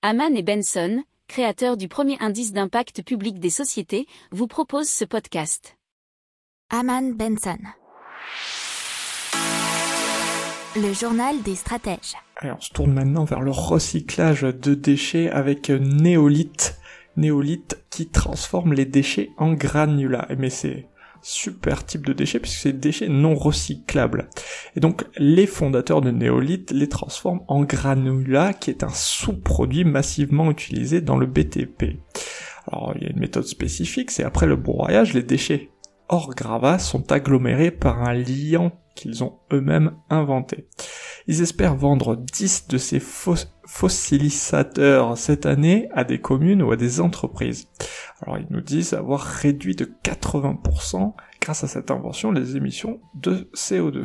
Haman et Benson, créateurs du premier indice d'impact public des sociétés, vous proposent ce podcast. Haman Benson. Le journal des stratèges. Allez, on se tourne maintenant vers le recyclage de déchets avec Néolith. Néolith qui transforme les déchets en granulats. Mais c'est super type de déchets puisque c'est des déchets non recyclables. Et donc les fondateurs de Néolith les transforment en granulats qui est un sous-produit massivement utilisé dans le BTP. Alors il y a une méthode spécifique, c'est après le broyage, les déchets hors gravat sont agglomérés par un liant qu'ils ont eux-mêmes inventé. Ils espèrent vendre 10 de ces fossilisateurs cette année à des communes ou à des entreprises. Alors ils nous disent avoir réduit de 80% grâce à cette invention les émissions de CO2.